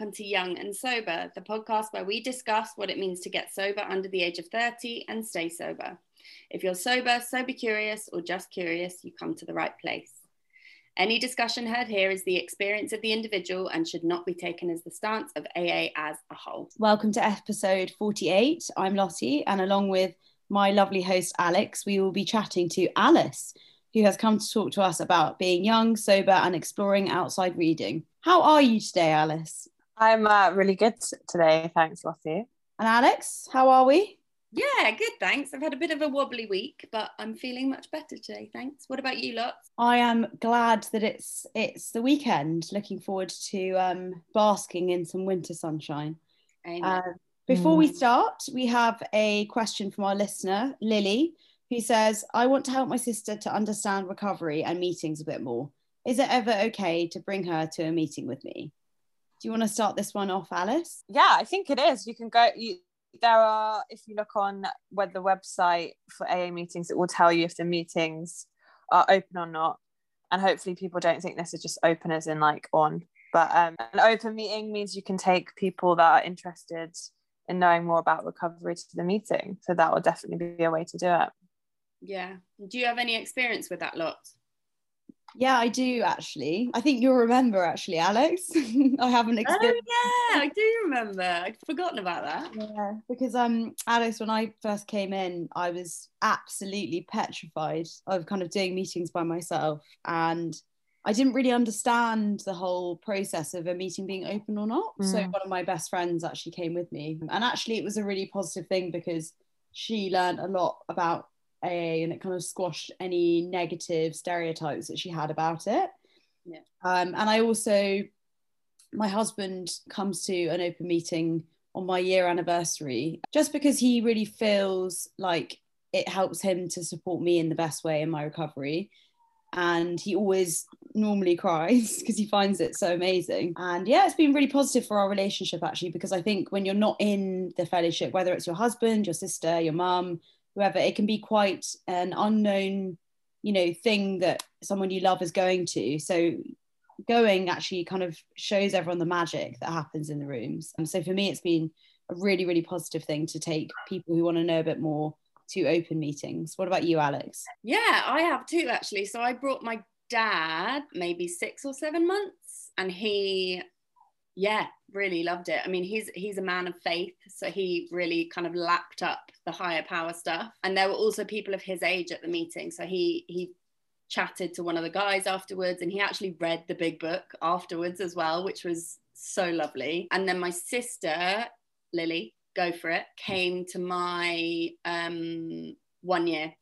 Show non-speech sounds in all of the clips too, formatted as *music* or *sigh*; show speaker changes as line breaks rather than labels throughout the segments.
welcome to Young and Sober, the podcast where we discuss what it means to get sober under the age of 30 and stay sober. If you're sober, sober curious, or just curious, you come to the right place. Any discussion heard here is the experience of the individual and should not be taken as the stance of AA as a whole.
Welcome to episode 48. I'm Lottie, and along with my lovely host Alex, we will be chatting to Alice, who has come to talk to us about being young, sober, and exploring outside reading. How are you today, Alice?
I'm uh, really good today. Thanks, Lottie.
And Alex, how are we?
Yeah, good, thanks. I've had a bit of a wobbly week, but I'm feeling much better today, thanks. What about you lot?
I am glad that it's it's the weekend. Looking forward to um, basking in some winter sunshine. Uh, before mm. we start, we have a question from our listener, Lily, who says, I want to help my sister to understand recovery and meetings a bit more. Is it ever okay to bring her to a meeting with me? Do you want to start this one off, Alice?
Yeah, I think it is. You can go, you, there are if you look on whether the website for AA meetings, it will tell you if the meetings are open or not. And hopefully people don't think this is just open as in like on. But um, an open meeting means you can take people that are interested in knowing more about recovery to the meeting. So that will definitely be a way to do it.
Yeah. Do you have any experience with that lot?
Yeah, I do actually. I think you'll remember actually, Alex. *laughs* I haven't experienced.
Oh yeah, I do remember. I'd forgotten about that.
Yeah, because um, Alex, when I first came in, I was absolutely petrified of kind of doing meetings by myself, and I didn't really understand the whole process of a meeting being open or not. Mm. So one of my best friends actually came with me, and actually it was a really positive thing because she learned a lot about AA and it kind of squashed any negative stereotypes that she had about it.
Yeah.
Um, and I also, my husband comes to an open meeting on my year anniversary just because he really feels like it helps him to support me in the best way in my recovery. And he always normally cries *laughs* because he finds it so amazing. And yeah, it's been really positive for our relationship actually, because I think when you're not in the fellowship, whether it's your husband, your sister, your mum, whoever it can be quite an unknown you know thing that someone you love is going to. So going actually kind of shows everyone the magic that happens in the rooms. And so for me it's been a really really positive thing to take people who want to know a bit more to open meetings. What about you alex?
Yeah i have too actually. So i brought my dad maybe six or seven months and he yeah really loved it. I mean he's he's a man of faith so he really kind of lapped up the higher power stuff. And there were also people of his age at the meeting so he he chatted to one of the guys afterwards and he actually read the big book afterwards as well which was so lovely. And then my sister lily go for it came to my um one year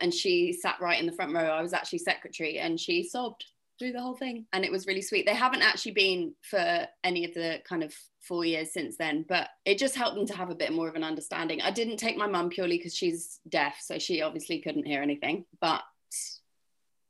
and she sat right in the front row. I was actually secretary and she sobbed through the whole thing. And it was really sweet. They haven't actually been for any of the kind of four years since then but it just helped them to have a bit more of an understanding. I didn't take my mum purely because she's deaf so she obviously couldn't hear anything but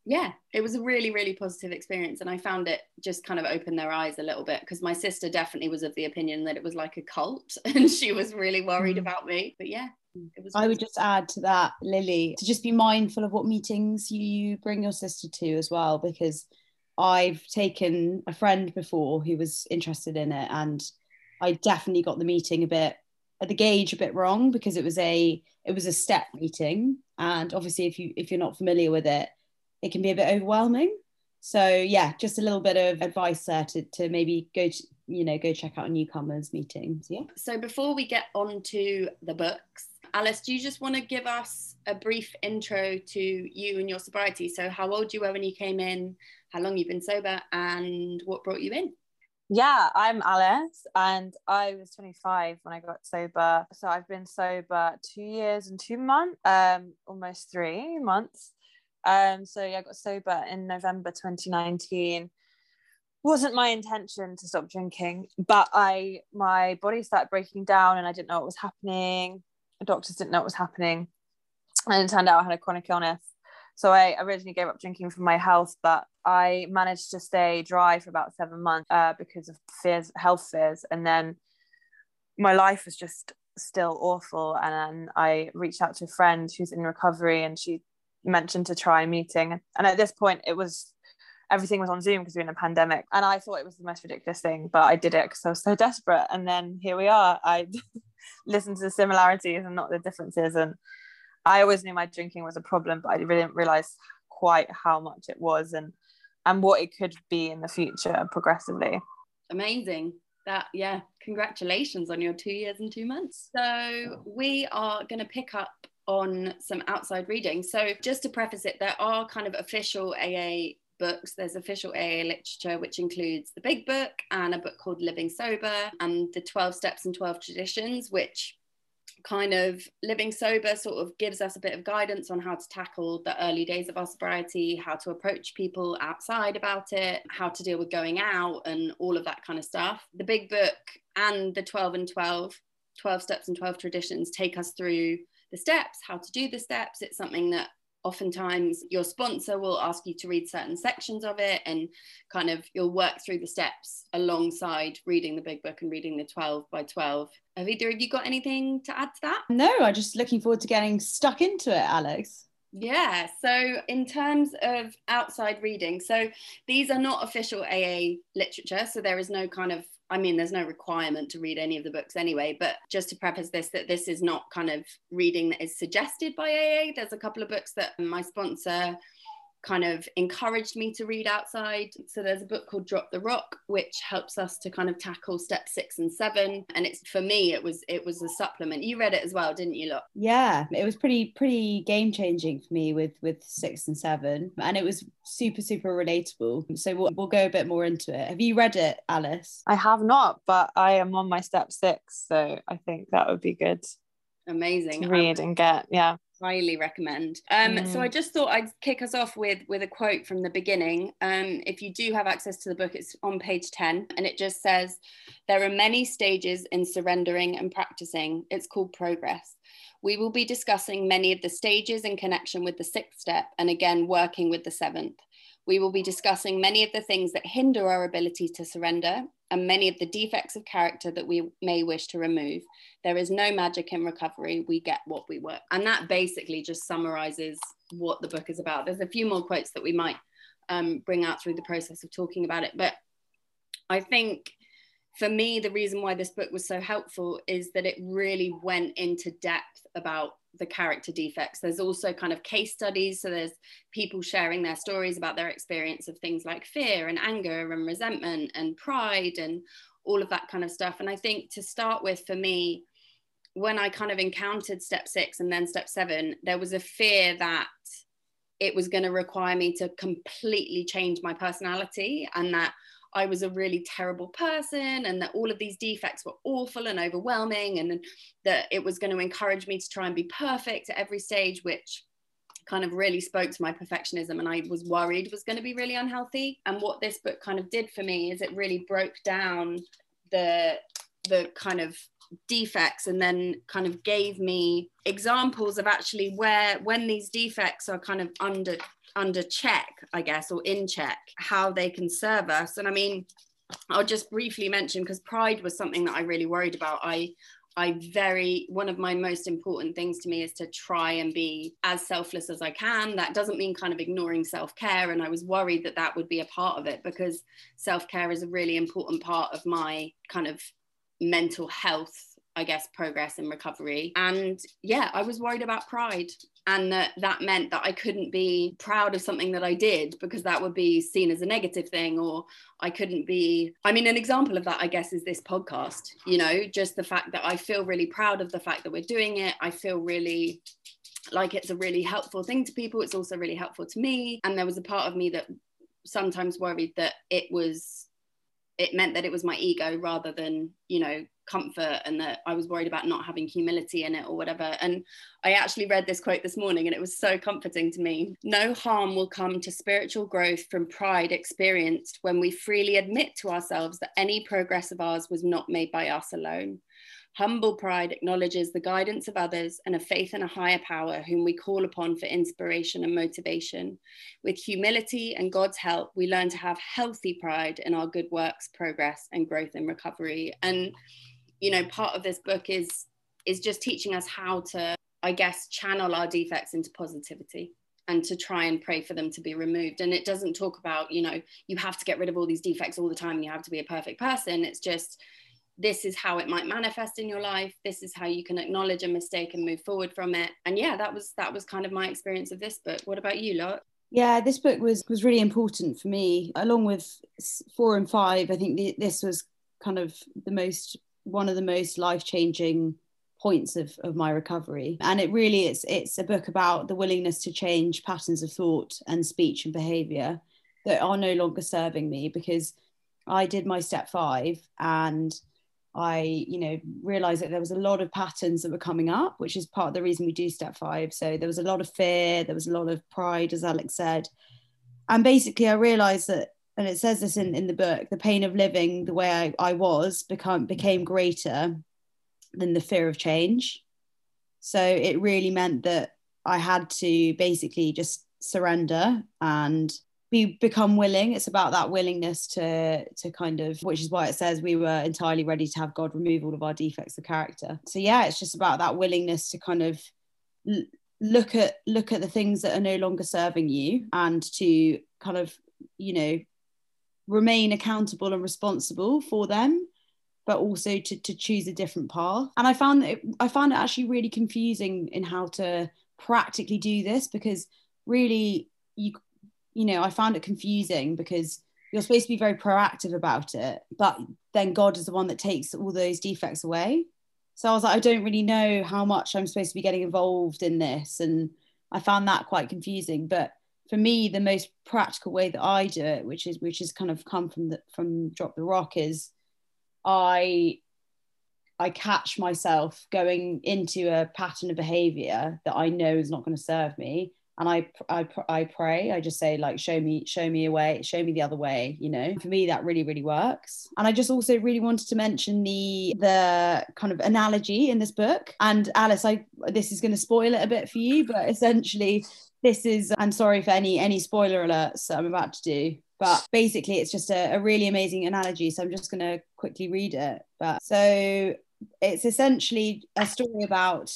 yeah it was a really really positive experience and i found it just kind of opened their eyes a little bit because my sister definitely was of the opinion that it was like a cult *laughs* and she was really worried mm. about me but yeah it was
I would just add to that, Lily, to just be mindful of what meetings you bring your sister to as well, because I've taken a friend before who was interested in it, and I definitely got the meeting a bit at the gauge a bit wrong because it was a it was a step meeting, and obviously if you if you're not familiar with it, it can be a bit overwhelming. So yeah, just a little bit of advice there to to maybe go to you know go check out newcomers meetings. Yeah.
So before we get on to the books, Alice, do you just want to give us a brief intro to you and your sobriety? So, how old you were when you came in, how long you've been sober, and what brought you in?
Yeah, I'm Alice, and I was 25 when I got sober. So I've been sober two years and two months, um, almost three months. Um, so yeah, I got sober in November 2019. Wasn't my intention to stop drinking, but I my body started breaking down, and I didn't know what was happening doctors didn't know what was happening. And it turned out I had a chronic illness. So I originally gave up drinking for my health, but I managed to stay dry for about seven months uh, because of fears, health fears. And then my life was just still awful. And then I reached out to a friend who's in recovery and she mentioned to try a meeting. And at this point, it was everything was on Zoom because we were in a pandemic. And I thought it was the most ridiculous thing, but I did it because I was so desperate. And then here we are. I *laughs* listened to the similarities and not the differences. And I always knew my drinking was a problem, but I really didn't realize quite how much it was and and what it could be in the future progressively.
Amazing. That yeah, congratulations on your two years and two months. So we are going to pick up on some outside reading. So just to preface it, there are kind of official AA books. There's official AA literature, which includes the Big Book and a book called Living Sober and the 12 Steps and 12 Traditions, which kind of living sober sort of gives us a bit of guidance on how to tackle the early days of our sobriety, how to approach people outside about it, how to deal with going out, and all of that kind of stuff. The big book and the 12 and 12, 12 steps and 12 traditions take us through the steps, how to do the steps. It's something that oftentimes your sponsor will ask you to read certain sections of it and kind of you'll work through the steps alongside reading the big book and reading the 12 by 12 have either of you got anything to add to that?
No i'm just looking forward to getting stuck into it alex.
Yeah, so in terms of outside reading, so these are not official AA literature, so there is no kind of I mean, there's no requirement to read any of the books anyway, but just to preface this, that this is not kind of reading that is suggested by AA. There's a couple of books that my sponsor kind of encouraged me to read outside. So there's a book called Drop the Rock, which helps us to kind of tackle step six and seven. And it's for me, it was it was a supplement. You read it as well, didn't you? Look.
Yeah, it was pretty pretty game changing for me with with six and seven, and it was super super relatable. So we'll we'll go a bit more into it. Have you read it, Alice?
I have not, but I am on my step six, so I think that would be good.
Amazing.
To um, read and get yeah
highly recommend. Um, mm. so i just thought i'd kick us off with with a quote from the beginning. Um, if you do have access to the book it's on page 10 and it just says there are many stages in surrendering and practicing. It's called progress. We will be discussing many of the stages in connection with the sixth step and again working with the seventh. We will be discussing many of the things that hinder our ability to surrender and many of the defects of character that we may wish to remove. There is no magic in recovery. We get what we work. And that basically just summarizes what the book is about. There's a few more quotes that we might um, bring out through the process of talking about it. But I think for me, the reason why this book was so helpful is that it really went into depth about the character defects. There's also kind of case studies. So there's people sharing their stories about their experience of things like fear and anger and resentment and pride and all of that kind of stuff. And I think to start with, for me, when I kind of encountered step six and then step seven, there was a fear that it was going to require me to completely change my personality and that I was a really terrible person and that all of these defects were awful and overwhelming and that it was going to encourage me to try and be perfect at every stage, which kind of really spoke to my perfectionism and I was worried was going to be really unhealthy. And what this book kind of did for me is it really broke down the the kind of defects and then kind of gave me examples of actually where when these defects are kind of under under check i guess or in check how they can serve us and i mean i'll just briefly mention because pride was something that i really worried about i I very, one of my most important things to me is to try and be as selfless as I can. That doesn't mean kind of ignoring self care. And I was worried that that would be a part of it because self care is a really important part of my kind of mental health I guess, progress and recovery. And yeah, I was worried about pride. And that, that meant that I couldn't be proud of something that I did because that would be seen as a negative thing, or I couldn't be. I mean, an example of that, I guess, is this podcast, you know, just the fact that I feel really proud of the fact that we're doing it. I feel really like it's a really helpful thing to people. It's also really helpful to me. And there was a part of me that sometimes worried that it was it meant that it was my ego rather than you know comfort and that I was worried about not having humility in it or whatever. And I actually read this quote this morning and it was so comforting to me. No harm will come to spiritual growth from pride experienced when we freely admit to ourselves that any progress of ours was not made by us alone. Humble pride acknowledges the guidance of others and a faith in a higher power whom we call upon for inspiration and motivation. With humility and God's help, we learn to have healthy pride in our good works, progress, and growth and recovery. And, you know, part of this book is is just teaching us how to, I guess, channel our defects into positivity and to try and pray for them to be removed and it doesn't talk about you know you have to get rid of all these defects all the time and you have to be a perfect person it's just this is how it might manifest in your life. This is how you can acknowledge a mistake and move forward from it. And yeah that was that was kind of my experience of this book. What about you lot?
Yeah this book was was really important for me along with four and five. I think the, this was kind of the most one of the most life-changing points of, of my recovery. And it really is it's a book about the willingness to change patterns of thought and speech and behavior that are no longer serving me because i did my step five and I, you know, realized that there was a lot of patterns that were coming up, which is part of the reason we do step five. So there was a lot of fear, there was a lot of pride, as Alex said. And basically I realized that, and it says this in, in the book, the pain of living the way I, I was become became greater than the fear of change. So it really meant that I had to basically just surrender and be become willing. It's about that willingness to to kind of which is why it says we were entirely ready to have god remove all of our defects of character. So yeah it's just about that willingness to kind of l- look at look at the things that are no longer serving you and to kind of you know remain accountable and responsible for them but also to, to choose a different path. And i found that it, i found it actually really confusing in how to practically do this because really you you know, I found it confusing because you're supposed to be very proactive about it, but then God is the one that takes all those defects away. So I was like, I don't really know how much I'm supposed to be getting involved in this. And I found that quite confusing. But for me, the most practical way that I do it, which is which has kind of come from the from Drop the Rock, is I I catch myself going into a pattern of behavior that I know is not going to serve me and I, I I pray. I just say like, show me, show me a way, show me the other way. You know, for me that really really works. And I just also really wanted to mention the the kind of analogy in this book. And Alice, I this is going to spoil it a bit for you, but essentially this is. I'm sorry for any any spoiler alerts that I'm about to do. But basically, it's just a, a really amazing analogy. So I'm just going to quickly read it. But so it's essentially a story about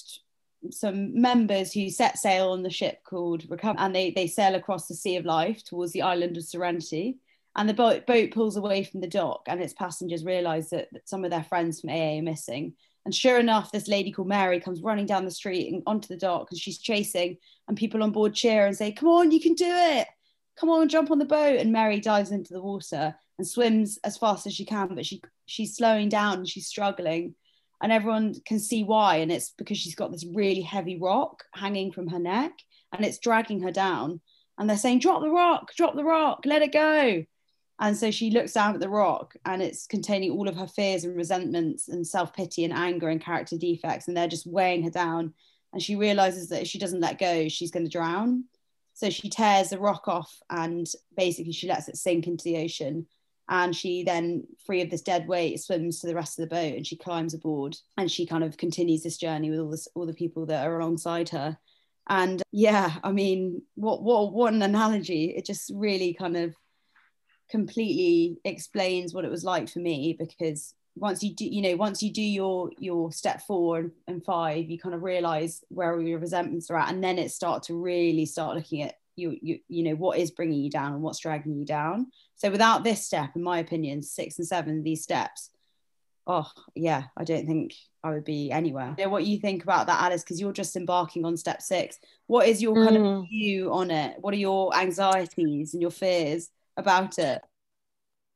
some members who set sail on the ship called Recover, and they they sail across the Sea of Life towards the island of Serenity. And the boat, boat pulls away from the dock, and its passengers realise that, that some of their friends from AA are missing. And sure enough, this lady called Mary comes running down the street and onto the dock, and she's chasing. And people on board cheer and say, "Come on, you can do it! Come on, jump on the boat!" And Mary dives into the water and swims as fast as she can, but she she's slowing down and she's struggling and everyone can see why and it's because she's got this really heavy rock hanging from her neck and it's dragging her down and they're saying drop the rock drop the rock let it go. And so she looks down at the rock and it's containing all of her fears and resentments and self-pity and anger and character defects and they're just weighing her down and she realizes that if she doesn't let go she's going to drown. So she tears the rock off and basically she lets it sink into the ocean and she then free of this dead weight swims to the rest of the boat and she climbs aboard and she kind of continues this journey with all this all the people that are alongside her. And yeah i mean what what what an analogy. It just really kind of completely explains what it was like for me because once you do you know once you do your your step four and five you kind of realize where all your resentments are at and then it start to really start looking at you you you know what is bringing you down and what's dragging you down. So without this step in my opinion six and seven these steps oh yeah i don't think i would be anywhere. You know what you think about that alice because you're just embarking on step six. What is your kind mm. of view on it? What are your anxieties and your fears about it?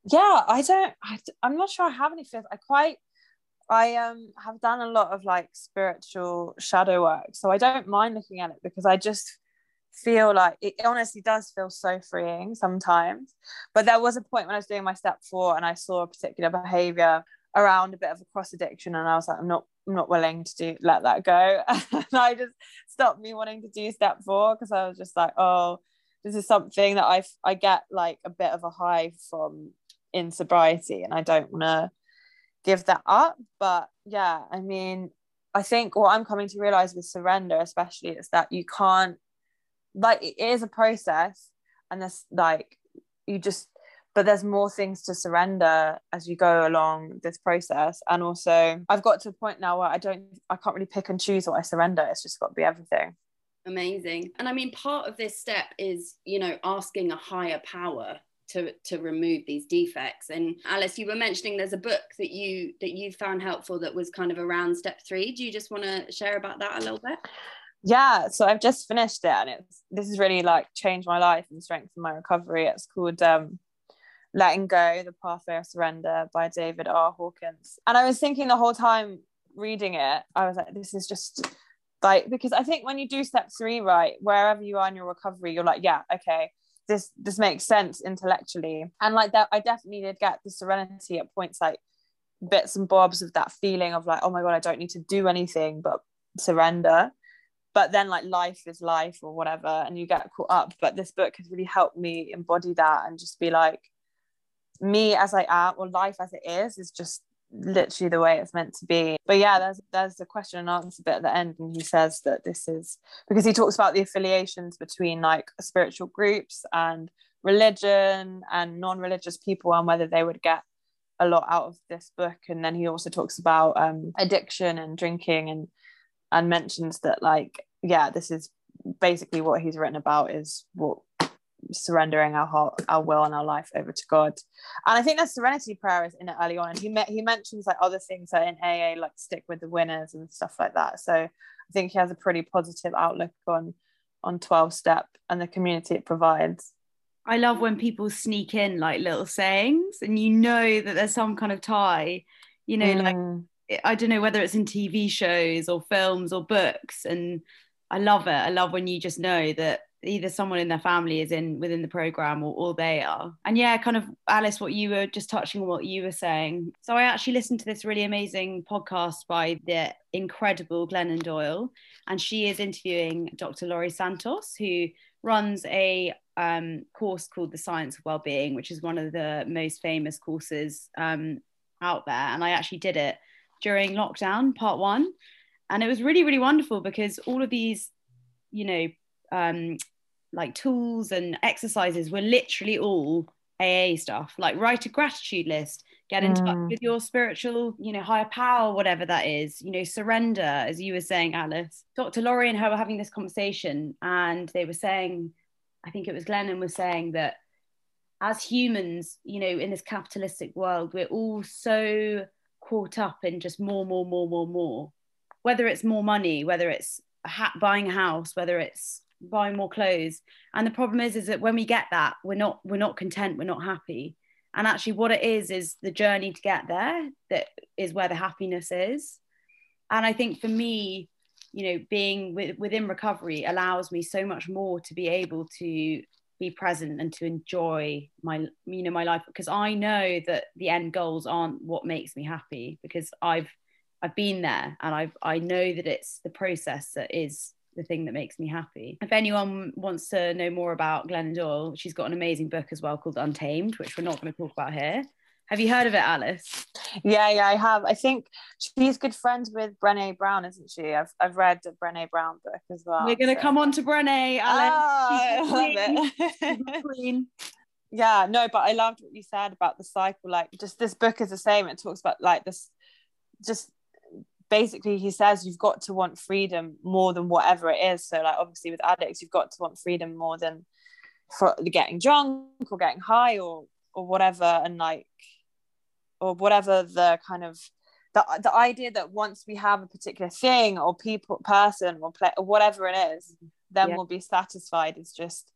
Yeah i don't I, i'm not sure i have any fears. I quite I um have done a lot of like spiritual shadow work, so I don't mind looking at it because I just feel like it honestly does feel so freeing sometimes. But there was a point when I was doing my step four and I saw a particular behavior around a bit of a cross addiction and I was like, I'm not I'm not willing to do let that go. *laughs* and I just stopped me wanting to do step four because I was just like, oh, this is something that I I get like a bit of a high from in sobriety and I don't want to give that up. But yeah, I mean, I think what I'm coming to realize with surrender, especially, is that you can't like it is a process and there's like you just but there's more things to surrender as you go along this process. And also i've got to a point now where i don't i can't really pick and choose what i surrender. It's just got to be everything.
Amazing. And I mean, part of this step is, you know, asking a higher power to to remove these defects. And alice you were mentioning there's a book that you that you found helpful that was kind of around step three. Do you just want to share about that a little bit
yeah so i've just finished it and it's this has really like changed my life and strengthened my recovery. It's called um letting go the pathway of surrender by david r. Hawkins. And i was thinking the whole time reading it i was like this is just like because i think when you do step three right wherever you are in your recovery you're like yeah okay this this makes sense intellectually. And like that i definitely did get the serenity at points like bits and bobs of that feeling of like oh my god i don't need to do anything but surrender but then like life is life or whatever and you get caught up but this book has really helped me embody that and just be like me as i am or life as it is is just literally the way it's meant to be. But yeah, there's there's the question and answer bit at the end, and he says that this is because he talks about the affiliations between like spiritual groups and religion and non-religious people and whether they would get a lot out of this book. And then he also talks about um, addiction and drinking and and mentions that like yeah, this is basically what he's written about is what surrendering our heart, our will and our life over to God. And I think that serenity prayer is in it early on. And he he mentions like other things that in AA, like stick with the winners and stuff like that. So I think he has a pretty positive outlook on on 12 step and the community it provides.
I love when people sneak in like little sayings and you know that there's some kind of tie, you know, mm. like I don't know whether it's in TV shows or films or books. And I love it. I love when you just know that either someone in their family is in within the program or, or they are. And yeah kind of alice what you were just touching on what you were saying. So i actually listened to this really amazing podcast by the incredible glennon doyle and she is interviewing dr laurie santos who runs a um, course called the science of well-being which is one of the most famous courses um, out there. And i actually did it during lockdown part one and it was really really wonderful because all of these you know um, like tools and exercises were literally all AA stuff, like write a gratitude list, get in mm. touch with your spiritual, you know, higher power, whatever that is, you know, surrender, as you were saying, Alice. Dr. Laurie and her were having this conversation, and they were saying, I think it was Glennon was saying that as humans, you know, in this capitalistic world, we're all so caught up in just more, more, more, more, more. Whether it's more money, whether it's a hat, buying a house, whether it's buying more clothes. And the problem is is that when we get that we're not we're not content we're not happy. And actually what it is is the journey to get there that is where the happiness is. And i think for me you know being with, within recovery allows me so much more to be able to be present and to enjoy my you know my life. Because i know that the end goals aren't what makes me happy because i've i've been there and i've i know that it's the process that is the thing that makes me happy. If anyone wants to know more about Glennon Doyle, she's got an amazing book as well called Untamed, which we're not going to talk about here. Have you heard of it, Alice?
Yeah, yeah, I have. I think she's good friends with Brené Brown, isn't she? I've, I've read the Brené Brown book as well.
We're going to so. come on to Brené, Alice. Oh, I love
it. *laughs* yeah, no, but I loved what you said about the cycle. Like, just this book is the same. It talks about like this, just basically he says you've got to want freedom more than whatever it is. So like obviously with addicts you've got to want freedom more than for getting drunk or getting high or or whatever. And like or whatever the kind of the, the idea that once we have a particular thing or people person or play or whatever it is then yeah. we'll be satisfied. Is just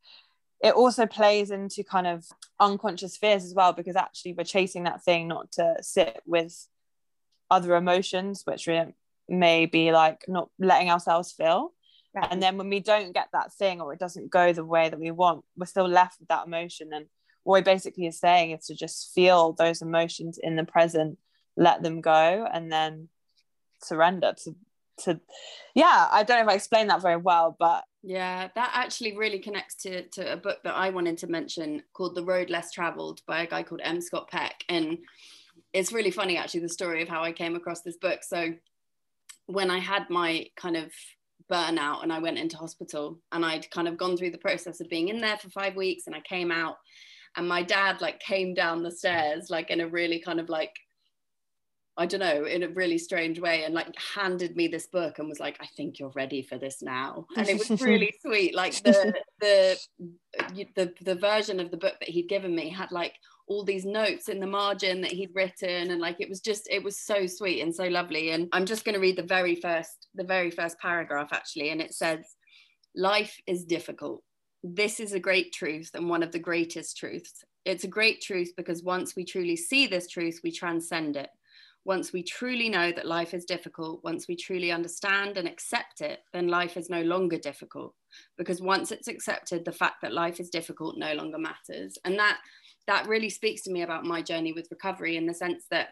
it also plays into kind of unconscious fears as well because actually we're chasing that thing not to sit with other emotions which we may be like not letting ourselves feel. Right. and then when we don't get that thing or it doesn't go the way that we want we're still left with that emotion. And what he basically is saying is to just feel those emotions in the present let them go and then surrender to to yeah i don't know if i explained that very well but
yeah that actually really connects to, to a book that i wanted to mention called the road less traveled by a guy called m. Scott peck. And it's really funny actually the story of how I came across this book. So when I had my kind of burnout and I went into hospital and I'd kind of gone through the process of being in there for five weeks and I came out and my dad like came down the stairs like in a really kind of like I don't know, in a really strange way, and like handed me this book and was like, "I think you're ready for this now," and it was *laughs* really sweet. Like the the the the version of the book that he'd given me had like all these notes in the margin that he'd written, and like it was just it was so sweet and so lovely. And I'm just going to read the very first the very first paragraph actually, and it says, "Life is difficult." This is a great truth and one of the greatest truths. It's a great truth because once we truly see this truth, we transcend it once we truly know that life is difficult, once we truly understand and accept it, then life is no longer difficult. Because once it's accepted, the fact that life is difficult no longer matters. And that that really speaks to me about my journey with recovery in the sense that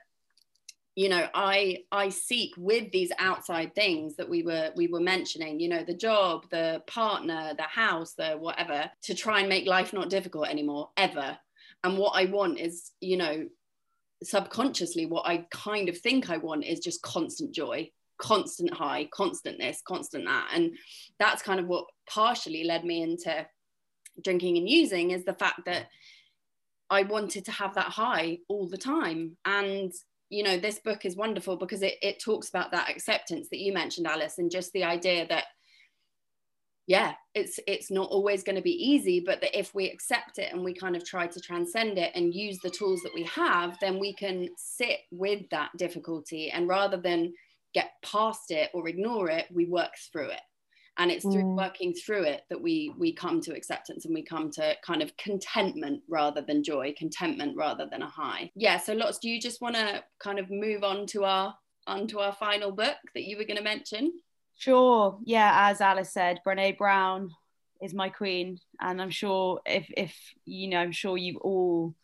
you know i i seek with these outside things that we were we were mentioning you know the job the partner the house the whatever to try and make life not difficult anymore ever and what i want is you know subconsciously what I kind of think I want is just constant joy, constant high, constant this, constant that. And that's kind of what partially led me into drinking and using is the fact that I wanted to have that high all the time. And you know, this book is wonderful because it, it talks about that acceptance that you mentioned, Alice, and just the idea that yeah it's it's not always going to be easy but that if we accept it and we kind of try to transcend it and use the tools that we have then we can sit with that difficulty and rather than get past it or ignore it we work through it and it's through mm. working through it that we we come to acceptance and we come to kind of contentment rather than joy contentment rather than a high yeah so lots do you just want to kind of move on to our onto our final book that you were going to mention
Sure. Yeah, as Alice said, Brene Brown is my queen, and I'm sure if if you know, I'm sure you've all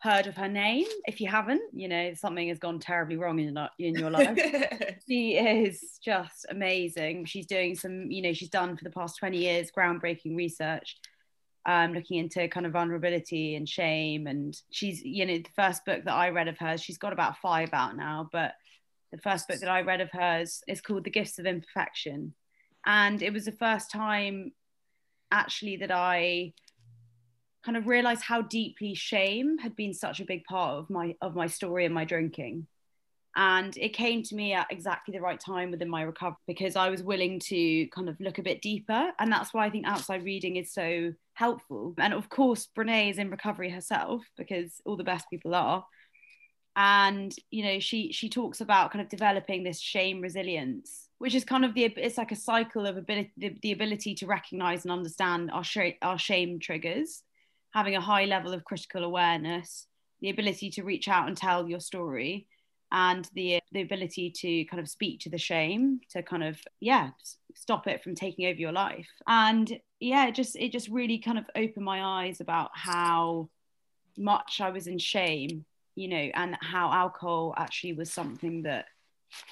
heard of her name. If you haven't, you know, something has gone terribly wrong in your, in your life. *laughs* she is just amazing. She's doing some, you know, she's done for the past 20 years groundbreaking research, um, looking into kind of vulnerability and shame. And she's, you know, the first book that I read of hers, she's got about five out now, but the first book that I read of hers is called The Gifts of Imperfection. And it was the first time actually that I kind of realized how deeply shame had been such a big part of my of my story and my drinking. And it came to me at exactly the right time within my recovery because I was willing to kind of look a bit deeper. And that's why I think outside reading is so helpful. And of course, Brene is in recovery herself because all the best people are and you know she she talks about kind of developing this shame resilience which is kind of the it's like a cycle of ability the, the ability to recognize and understand our sh- our shame triggers having a high level of critical awareness the ability to reach out and tell your story and the uh, the ability to kind of speak to the shame to kind of yeah stop it from taking over your life. And yeah it just it just really kind of opened my eyes about how much I was in shame you know, and how alcohol actually was something that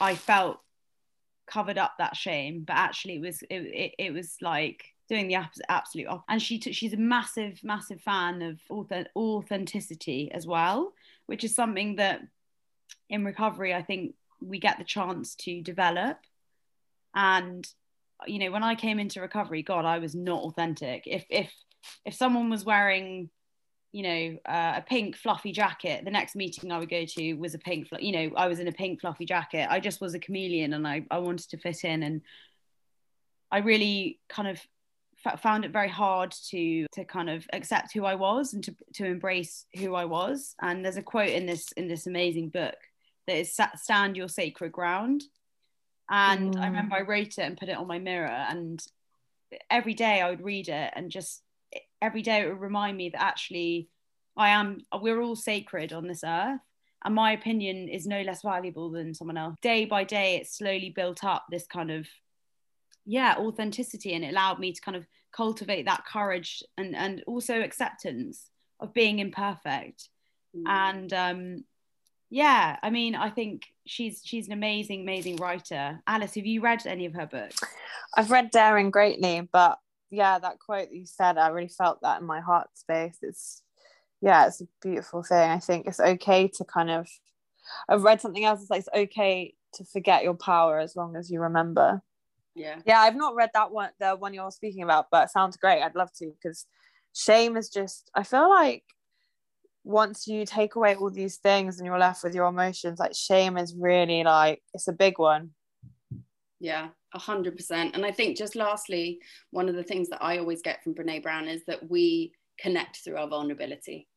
I felt covered up that shame, but actually it was it, it, it was like doing the absolute opposite. And she t- she's a massive massive fan of authenticity as well, which is something that in recovery I think we get the chance to develop. And you know, when I came into recovery, God, I was not authentic. If if if someone was wearing you know, uh, a pink fluffy jacket. The next meeting I would go to was a pink, you know, I was in a pink fluffy jacket. I just was a chameleon and I, I wanted to fit in. And I really kind of f- found it very hard to, to kind of accept who I was and to, to embrace who I was. And there's a quote in this, in this amazing book that is stand your sacred ground. And mm. I remember I wrote it and put it on my mirror and every day I would read it and just every day it would remind me that actually I am we're all sacred on this earth and my opinion is no less valuable than someone else. Day by day it slowly built up this kind of yeah, authenticity and it allowed me to kind of cultivate that courage and and also acceptance of being imperfect. Mm. And um yeah, I mean, I think she's she's an amazing, amazing writer. Alice, have you read any of her books?
I've read Daring Greatly, but yeah, that quote that you said, I really felt that in my heart space. It's yeah, it's a beautiful thing. I think it's okay to kind of I've read something else it's like it's okay to forget your power as long as you remember.
Yeah.
Yeah, I've not read that one, the one you're speaking about, but it sounds great. I'd love to because shame is just I feel like once you take away all these things and you're left with your emotions, like shame is really like it's a big one.
Yeah, a hundred percent. And I think just lastly, one of the things that I always get from Brene Brown is that we connect through our vulnerability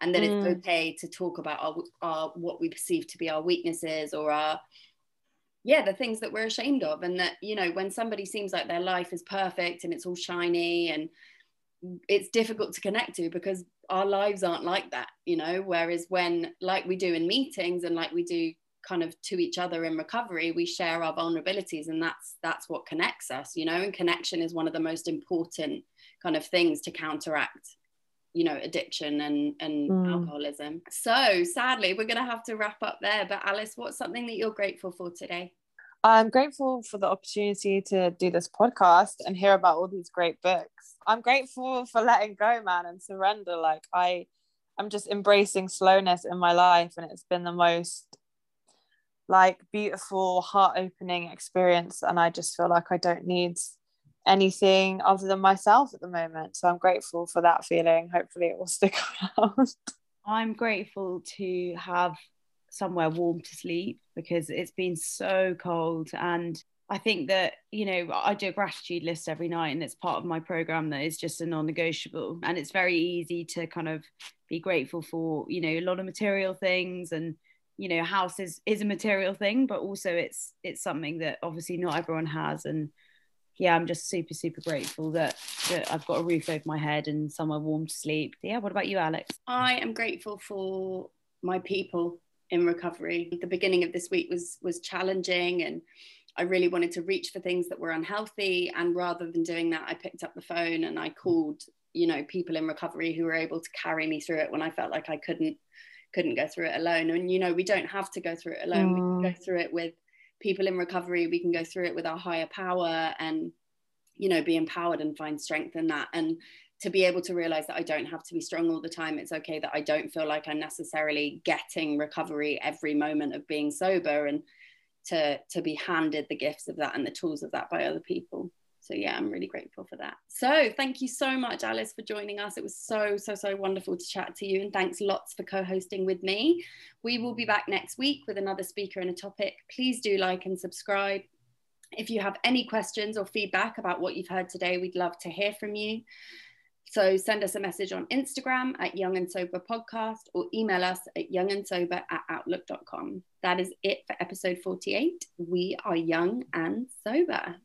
and that mm. it's okay to talk about our, our what we perceive to be our weaknesses or our yeah the things that we're ashamed of and that you know when somebody seems like their life is perfect and it's all shiny and it's difficult to connect to because our lives aren't like that you know? Whereas when like we do in meetings and like we do kind of to each other in recovery we share our vulnerabilities and that's that's what connects us you know? And connection is one of the most important kind of things to counteract you know addiction and and mm. alcoholism. So sadly we're going to have to wrap up there but alice what's something that you're grateful for today
i'm grateful for the opportunity to do this podcast and hear about all these great books i'm grateful for letting go man and surrender like i i'm just embracing slowness in my life and it's been the most like beautiful heart opening experience and i just feel like i don't need anything other than myself at the moment. So I'm grateful for that feeling. Hopefully, it will stick *laughs* around.
I'm grateful to have somewhere warm to sleep because it's been so cold. And I think that, you know, I do a gratitude list every night and it's part of my program that is just a non negotiable. And it's very easy to kind of be grateful for, you know, a lot of material things and you know house is is a material thing but also it's it's something that obviously not everyone has and yeah, I'm just super, super grateful that, that I've got a roof over my head and somewhere warm to sleep. Yeah, what about you, Alex?
I am grateful for my people in recovery. The beginning of this week was was challenging and I really wanted to reach for things that were unhealthy. And rather than doing that, I picked up the phone and I called, you know, people in recovery who were able to carry me through it when I felt like I couldn't couldn't go through it alone. And you know, we don't have to go through it alone. Mm. We can go mm. through it with people in recovery we can go through it with our higher power and you know be empowered and find strength in that. And to be able to realize that I don't have to be strong all the time. It's okay that I don't feel like I'm necessarily getting recovery every moment of being sober and to to be handed the gifts of that and the tools of that by other people. So yeah i'm really grateful for that. So thank you so much alice for joining us. It was so so so wonderful to chat to you. And thanks lots for co-hosting with me. We will be back next week with another speaker and a topic. Please do like and subscribe if you have any questions or feedback about what you've heard today we'd love to hear from you so send us a message on Instagram at Young and Sober Podcast or email us at youngandsober at outlook.com. That is it for episode 48. We are young and sober.